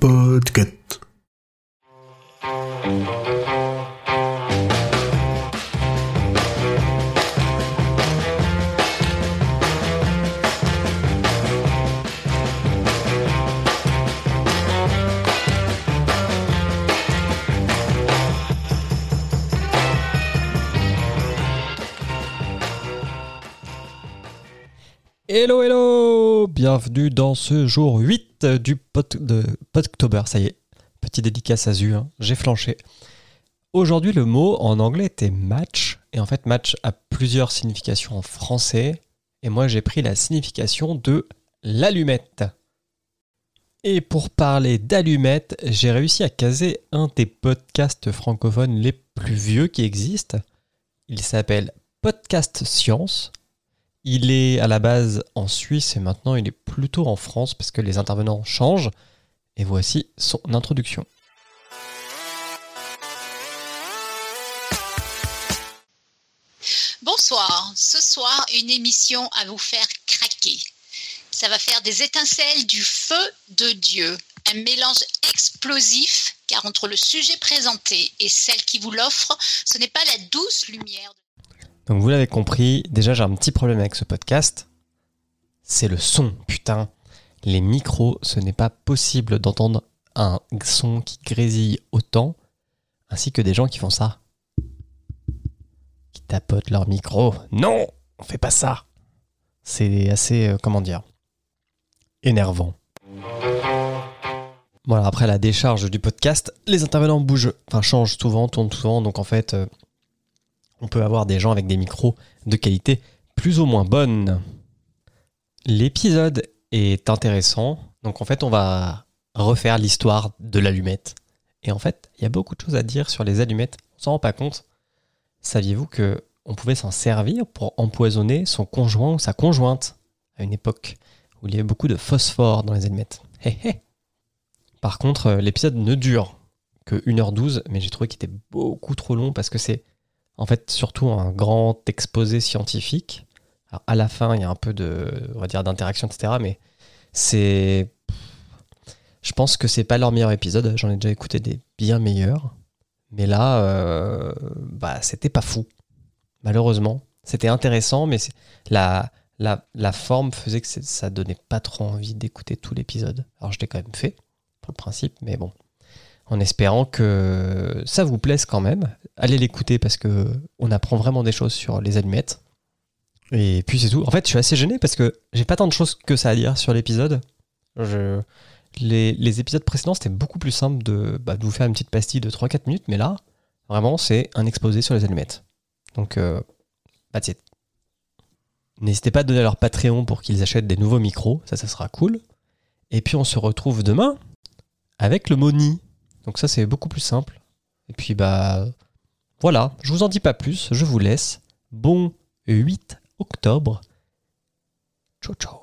Podcast. Hello, hello Bienvenue dans ce jour 8 du pot de Podctober. Ça y est, petit dédicace à Zu, hein, j'ai flanché. Aujourd'hui, le mot en anglais était match. Et en fait, match a plusieurs significations en français. Et moi, j'ai pris la signification de l'allumette. Et pour parler d'allumette, j'ai réussi à caser un des podcasts francophones les plus vieux qui existent. Il s'appelle Podcast Science. Il est à la base en Suisse et maintenant il est plutôt en France parce que les intervenants changent. Et voici son introduction. Bonsoir, ce soir une émission à vous faire craquer. Ça va faire des étincelles du feu de Dieu, un mélange explosif car entre le sujet présenté et celle qui vous l'offre, ce n'est pas la douce lumière. Donc vous l'avez compris, déjà j'ai un petit problème avec ce podcast. C'est le son, putain. Les micros, ce n'est pas possible d'entendre un son qui grésille autant, ainsi que des gens qui font ça. Qui tapotent leur micro. Non, on fait pas ça. C'est assez, euh, comment dire, énervant. Voilà, après la décharge du podcast, les intervenants bougent, enfin changent souvent, tournent souvent, donc en fait, euh, on peut avoir des gens avec des micros de qualité plus ou moins bonne. L'épisode est intéressant, donc en fait, on va refaire l'histoire de l'allumette. Et en fait, il y a beaucoup de choses à dire sur les allumettes, on s'en rend pas compte. Saviez-vous que on pouvait s'en servir pour empoisonner son conjoint ou sa conjointe à une époque où il y avait beaucoup de phosphore dans les allumettes? Hé hé Par contre, euh, l'épisode ne dure que 1h12, mais j'ai trouvé qu'il était beaucoup trop long parce que c'est en fait surtout un grand exposé scientifique. À la fin, il y a un peu de, on d'interaction, etc. Mais c'est, je pense que c'est pas leur meilleur épisode. J'en ai déjà écouté des bien meilleurs, mais là, euh, bah, c'était pas fou. Malheureusement, c'était intéressant, mais la, la, forme faisait que ça donnait pas trop envie d'écouter tout l'épisode. Alors je l'ai quand même fait pour le principe, mais bon, en espérant que ça vous plaise quand même. Allez l'écouter parce que on apprend vraiment des choses sur les allumettes. Et puis c'est tout. En fait, je suis assez gêné parce que j'ai pas tant de choses que ça à dire sur l'épisode. Les, épisodes précédents, c'était beaucoup plus simple de, bah, vous faire une petite pastille de 3-4 minutes, mais là, vraiment, c'est un exposé sur les allumettes. Donc, euh, that's it. N'hésitez pas à donner à leur Patreon pour qu'ils achètent des nouveaux micros, ça, ça sera cool. Et puis, on se retrouve demain avec le Moni. Donc, ça, c'est beaucoup plus simple. Et puis, bah, voilà, je vous en dis pas plus, je vous laisse. Bon 8 octobre. Ciao, ciao.